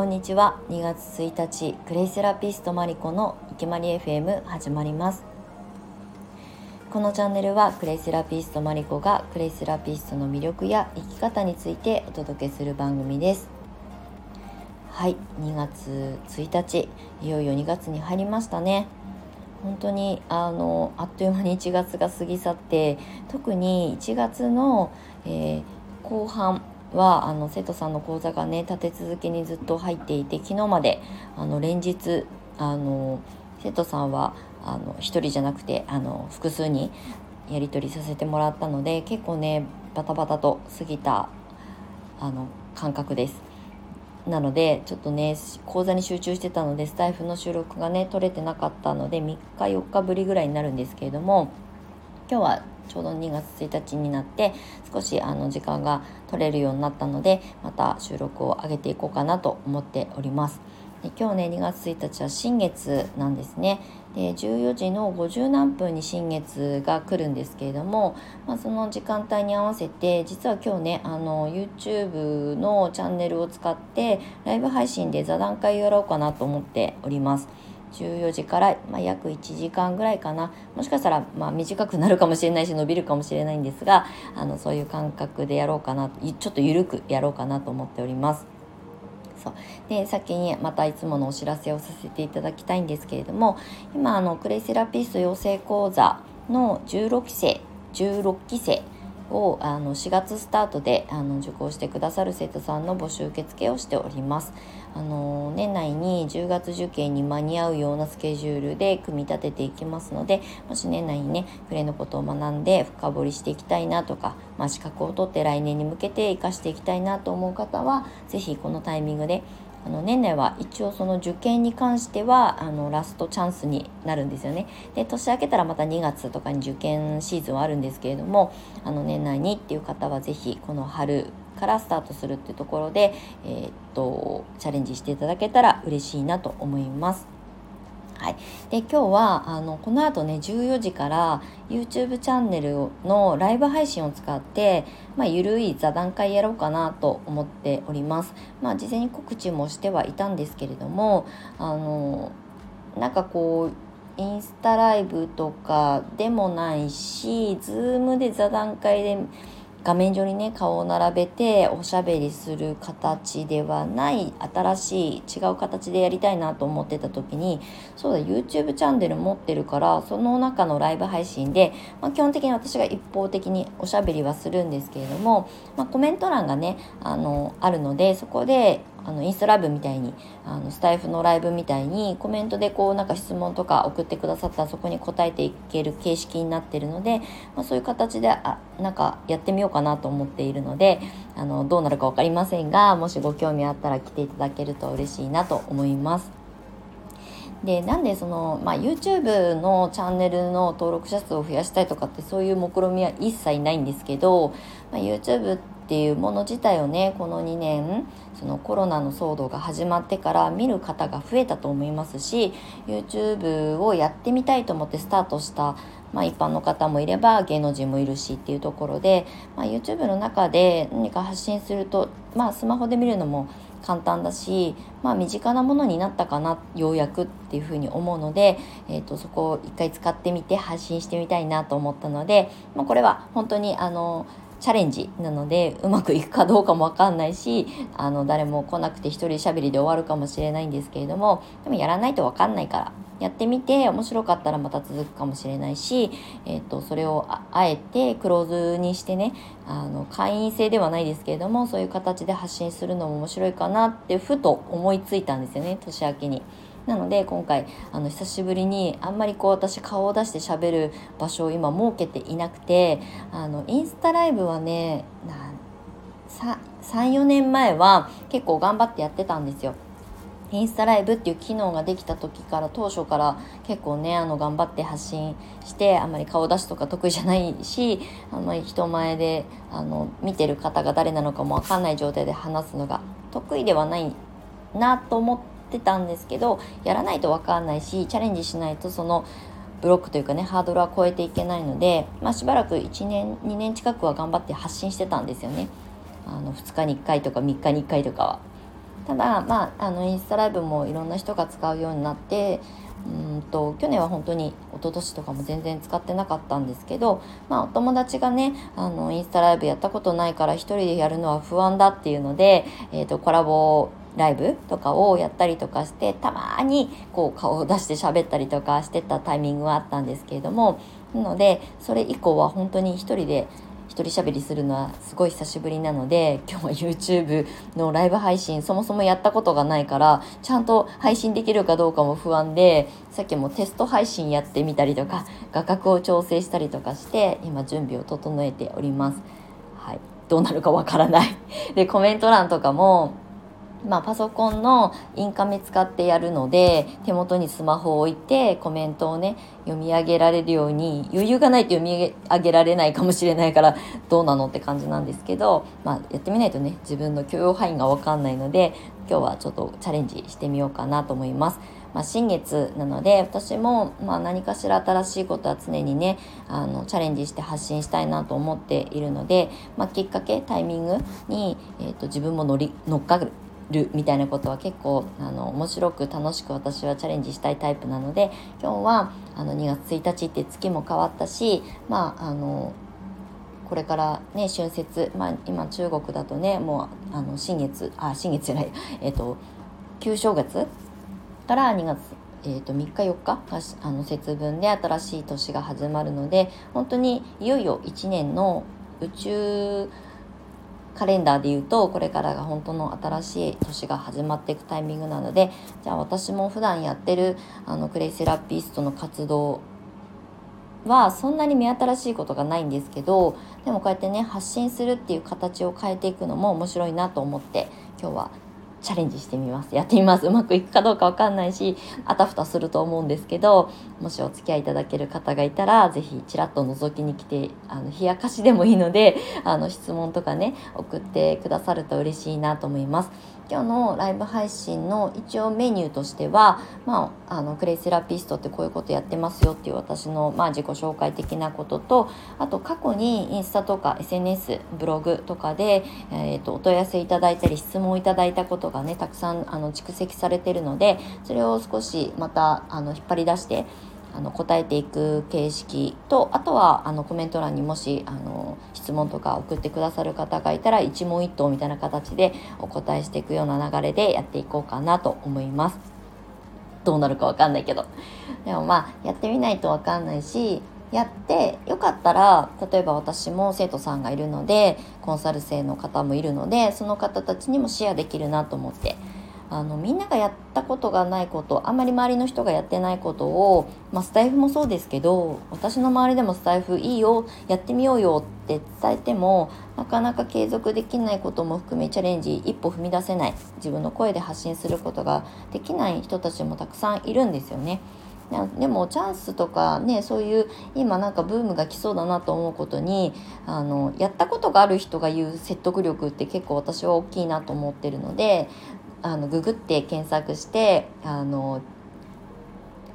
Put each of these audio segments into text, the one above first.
こんにちは。2月1日クレイセラピストマリコのいきまり FM 始まります。このチャンネルはクレイセラピストマリコがクレイセラピストの魅力や生き方についてお届けする番組です。はい2月1日いよいよ2月に入りましたね。本当にあのあっという間に1月が過ぎ去って特に1月の、えー、後半はあの生徒さんの講座がね立て続けにずっと入っていて昨日まであの連日あの生徒さんはあの1人じゃなくてあの複数にやり取りさせてもらったので結構ねバタバタと過ぎたあの感覚です。なのでちょっとね講座に集中してたのでスタイフの収録がね取れてなかったので3日4日ぶりぐらいになるんですけれども今日はちょうど2月1日になって少しあの時間が取れるようになったのでまた収録を上げていこうかなと思っております。で今日ね2月1日は新月なんですねで14時の50何分に新月が来るんですけれども、まあ、その時間帯に合わせて実は今日ねあの YouTube のチャンネルを使ってライブ配信で座談会をやろうかなと思っております。14時から、まあ、約1時間ぐらいかなもしかしたら、まあ、短くなるかもしれないし伸びるかもしれないんですがあのそういう感覚でやろうかなちょっと緩くやろうかなと思っております。そうで先にまたいつものお知らせをさせていただきたいんですけれども今あのクレイセラピスト養成講座の16期生16期生をあの4月スタートであの受講してくださる生徒さんの募集受付をしております。あの年内に10月受験に間に合うようなスケジュールで組み立てていきますのでもし年内にねクレのことを学んで深掘りしていきたいなとか、まあ、資格を取って来年に向けて生かしていきたいなと思う方は是非このタイミングであの年内は一応その受験に関してはあのラストチャンスになるんですよね。で年明けたらまた2月とかに受験シーズンはあるんですけれどもあの年内にっていう方は是非この春からスタートするっていうところで、えー、っとチャレンジしていただけたら嬉しいなと思います。はい、で今日はあのこの後ね14時から YouTube チャンネルのライブ配信を使って、まあ、ゆるい座談会やろうかなと思っております。まあ、事前に告知もしてはいたんですけれどもあのなんかこうインスタライブとかでもないし Zoom で座談会で画面上にね顔を並べておしゃべりする形ではない新しい違う形でやりたいなと思ってた時にそうだ YouTube チャンネル持ってるからその中のライブ配信で、まあ、基本的に私が一方的におしゃべりはするんですけれども、まあ、コメント欄がねあのあるのでそこであのインスタライブみたいにあのスタイフのライブみたいにコメントでこうなんか質問とか送ってくださったらそこに答えていける形式になってるので、まあ、そういう形であなんかやってみようかなと思っているのであのどうなるか分かりませんがもしご興味あったら来ていただけると嬉しいなと思います。でなんでその、まあ、YouTube のチャンネルの登録者数を増やしたいとかってそういう目論みは一切ないんですけど、まあ、YouTube ってていうもの自体をねこの2年そのコロナの騒動が始まってから見る方が増えたと思いますし YouTube をやってみたいと思ってスタートした、まあ、一般の方もいれば芸能人もいるしっていうところで、まあ、YouTube の中で何か発信すると、まあ、スマホで見るのも簡単だし、まあ、身近なものになったかなようやくっていうふうに思うので、えーと、そこを一回使ってみて発信してみたいなと思ったので、まあ、これは本当にあのチャレンジなのでうまくいくかどうかも分かんないしあの誰も来なくて一人しゃべりで終わるかもしれないんですけれどもでもやらないと分かんないからやってみて面白かったらまた続くかもしれないし、えーと、それをあえてクローズにしてねあの会員制ではないですけれどもそういう形で発信するのも面白いかなってふと思いついたんですよね年明けに。なので今回あの久しぶりにあんまりこう私顔を出してしゃべる場所を今設けていなくてあのインスタライブはね34年前は結構頑張ってやってたんですよ。インスタライブっていう機能ができた時から当初から結構ねあの頑張って発信してあんまり顔出しとか得意じゃないしあんまり人前であの見てる方が誰なのかも分かんない状態で話すのが得意ではないなと思ってたんですけどやらないと分かんないしチャレンジしないとそのブロックというかねハードルは超えていけないので、まあ、しばらく1年2年近くは頑張って発信してたんですよねあの2日に1回とか3日に1回とかは。ただまああのインスタライブもいろんな人が使うようになってうんと去年は本当に一昨年とかも全然使ってなかったんですけど、まあ、お友達がねあのインスタライブやったことないから一人でやるのは不安だっていうので、えーと、コラボライブとかをやったりとかしてたまにこう顔を出して喋ったりとかしてたタイミングはあったんですけれどもなのでそれ以降は本当に一人で一人喋りするのはすごい久しぶりなので今日は YouTube のライブ配信そもそもやったことがないからちゃんと配信できるかどうかも不安でさっきもテスト配信やってみたりとか画角を調整したりとかして今準備を整えております。はい、どうなるかわからないでコメント欄とかもまあ、パソコンのインカメ使ってやるので手元にスマホを置いてコメントをね読み上げられるように余裕がないと読み上げられないかもしれないからどうなのって感じなんですけど、まあ、やってみないとね自分の許容範囲が分かんないので今日はちょっとチャレンジしてみようかなと思います。まあ、新月なので私もまあ何かしら新しいことは常にねあのチャレンジして発信したいなと思っているので、まあ、きっかけタイミングに、えーと、自分も乗り乗っかるるみたいなことは結構あの面白く楽しく私はチャレンジしたいタイプなので今日はあの2月1日って月も変わったしまああのこれからね春節、まあ、今中国だとねもうあの新月あ新月じゃないえっ、と旧正月から2月えー、と3日4日があの節分で新しい年が始まるので本当にいよいよ1年の宇宙カレンダーで言うとこれからが本当の新しい年が始まっていくタイミングなのでじゃあ私も普段やってるあのクレイセラピストの活動はそんなに目新しいことがないんですけどでもこうやってね発信するっていう形を変えていくのも面白いなと思って今日はチャレンジしてみます。やってみます。うまくいくかどうかわかんないしあたふたすると思うんですけどもしお付き合いいただける方がいたら是非ちらっと覗きに来てあの冷やかしでもいいのであの質問とかね送ってくださると嬉しいなと思います。今日のライブ配信の一応メニューとしては、まあ、あのクレイセラピストってこういうことやってますよっていう私の、まあ、自己紹介的なこととあと過去にインスタとか SNS ブログとかで、えーと、お問い合わせいただいたり質問をいただいたことがねたくさんあの蓄積されてるのでそれを少しまたあの引っ張り出してあの答えていく形式とあとはあのコメント欄にもしあの質問とか送ってくださる方がいたら一問一答みたいな形でお答えしていくような流れでやっていこうかなと思います。どうなるかわかんないけど。でもまあやってみないとわかんないしやってよかったら例えば私も生徒さんがいるのでコンサル生の方もいるのでその方たちにもシェアできるなと思ってあのみんながやったことがないことあんまり周りの人がやってないことを、まあ、スタイフもそうですけど私の周りでもスタイフいいよやってみようよって伝えてもなかなか継続できないことも含めチャレンジ一歩踏み出せない自分の声で発信することができない人たちもたくさんいるんですよね。でもチャンスとかねそういう今なんかブームが来そうだなと思うことにあのやったことがある人が言う説得力って結構私は大きいなと思ってるのであのググって検索してあの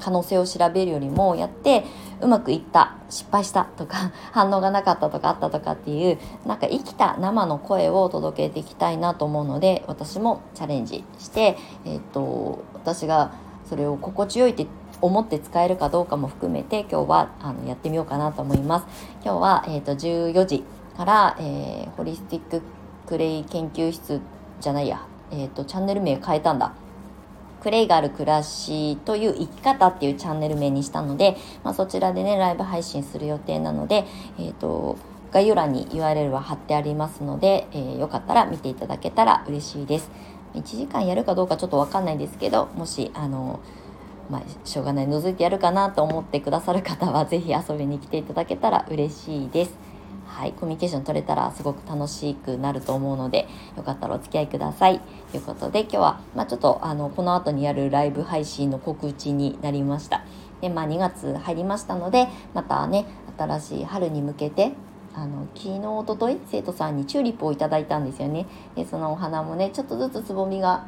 可能性を調べるよりもやってうまくいった失敗したとか 反応がなかったとかあったとかっていうなんか生きた生の声を届けていきたいなと思うので私もチャレンジして、えーと、私がそれを心地よいって思って使えるかどうかも含めて今日はあのやってみようかなと思います。今日は、えーと、14時から、えー、ホリスティッククレイ研究室じゃないやえーと、チャンネル名変えたんだ。クレイがある暮らしという生き方っていうチャンネル名にしたので、まあ、そちらでねライブ配信する予定なので、えーと、概要欄に URL は貼ってありますので、えー、よかったら見ていただけたら嬉しいです。1時間やるかどうかちょっと分かんないですけどもしあのまあ、しょうがない。覗いてやるかなと思ってくださる方は是非遊びに来ていただけたら嬉しいです。はい、コミュニケーション取れたらすごく楽しくなると思うのでよかったらお付き合いください。ということで今日は、まあ、ちょっとあのこの後にやるライブ配信の告知になりました。で、まあ、2月入りましたのでまたね新しい春に向けてあの昨日おととい生徒さんにチューリップをいただいたんですよね。でそのお花もねちょっとずつつぼみが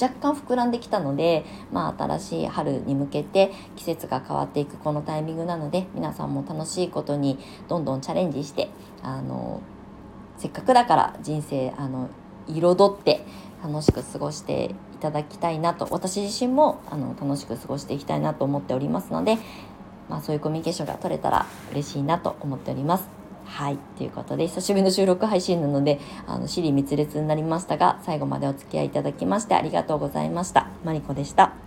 若干膨らんできたので、まあ、新しい春に向けて季節が変わっていくこのタイミングなので皆さんも楽しいことにどんどんチャレンジしてあのせっかくだから人生あの彩って楽しく過ごしていただきたいなと私自身もあの楽しく過ごしていきたいなと思っておりますので、まあ、そういうコミュニケーションが取れたら嬉しいなと思っております。はいということで久しぶりの収録配信なのであの尻滅裂になりましたが最後までお付き合いいただきましてありがとうございました。マリコでした。